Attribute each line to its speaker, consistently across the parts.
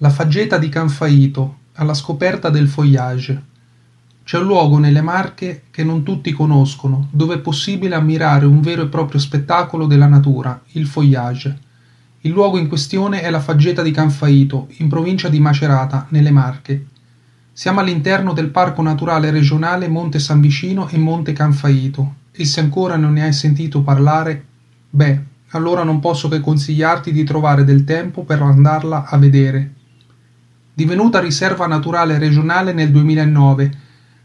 Speaker 1: La faggeta di Canfaito, alla scoperta del foillage. C'è un luogo nelle Marche che non tutti conoscono, dove è possibile ammirare un vero e proprio spettacolo della natura, il foillage. Il luogo in questione è la faggeta di Canfaito, in provincia di Macerata, nelle Marche. Siamo all'interno del Parco Naturale Regionale Monte San Vicino e Monte Canfaito, e se ancora non ne hai sentito parlare, beh, allora non posso che consigliarti di trovare del tempo per andarla a vedere divenuta riserva naturale regionale nel 2009,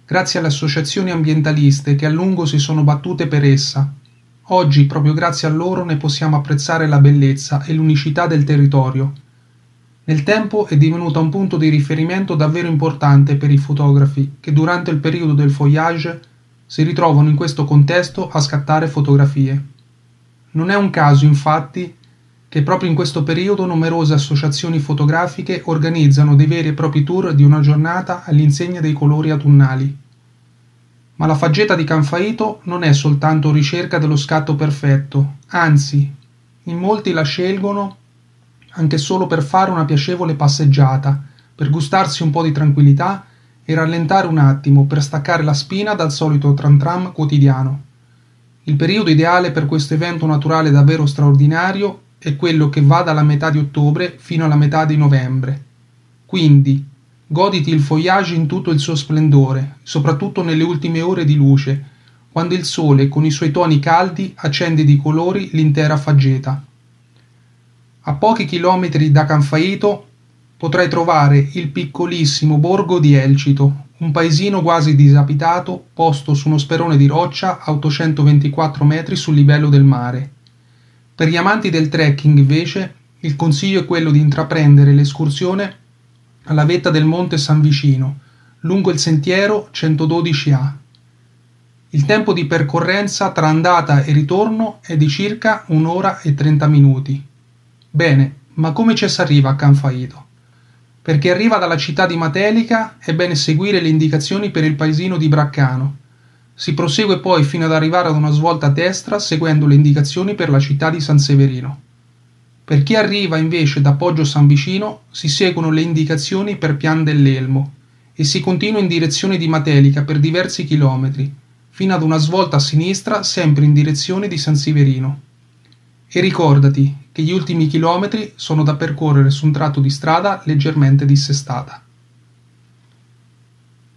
Speaker 1: grazie alle associazioni ambientaliste che a lungo si sono battute per essa. Oggi, proprio grazie a loro, ne possiamo apprezzare la bellezza e l'unicità del territorio. Nel tempo è divenuta un punto di riferimento davvero importante per i fotografi che durante il periodo del foillage si ritrovano in questo contesto a scattare fotografie. Non è un caso, infatti, che proprio in questo periodo numerose associazioni fotografiche organizzano dei veri e propri tour di una giornata all'insegna dei colori autunnali. Ma la faggeta di Canfaito non è soltanto ricerca dello scatto perfetto, anzi, in molti la scelgono anche solo per fare una piacevole passeggiata, per gustarsi un po' di tranquillità e rallentare un attimo per staccare la spina dal solito tram tram quotidiano. Il periodo ideale per questo evento naturale davvero straordinario è quello che va dalla metà di ottobre fino alla metà di novembre. Quindi, goditi il fogliage in tutto il suo splendore, soprattutto nelle ultime ore di luce, quando il sole con i suoi toni caldi accende di colori l'intera faggeta. A pochi chilometri da Canfaito potrai trovare il piccolissimo borgo di Elcito, un paesino quasi disabitato posto su uno sperone di roccia a 824 metri sul livello del mare. Per gli amanti del trekking, invece, il consiglio è quello di intraprendere l'escursione alla vetta del Monte San Vicino, lungo il sentiero 112A. Il tempo di percorrenza tra andata e ritorno è di circa un'ora e 30 minuti. Bene, ma come ci si arriva a Canfaito? Perché arriva dalla città di Matelica è bene seguire le indicazioni per il paesino di Braccano, si prosegue poi fino ad arrivare ad una svolta a destra seguendo le indicazioni per la città di San Severino. Per chi arriva invece da Poggio San Vicino si seguono le indicazioni per Pian dell'Elmo e si continua in direzione di Matelica per diversi chilometri, fino ad una svolta a sinistra sempre in direzione di San Severino. E ricordati che gli ultimi chilometri sono da percorrere su un tratto di strada leggermente dissestata.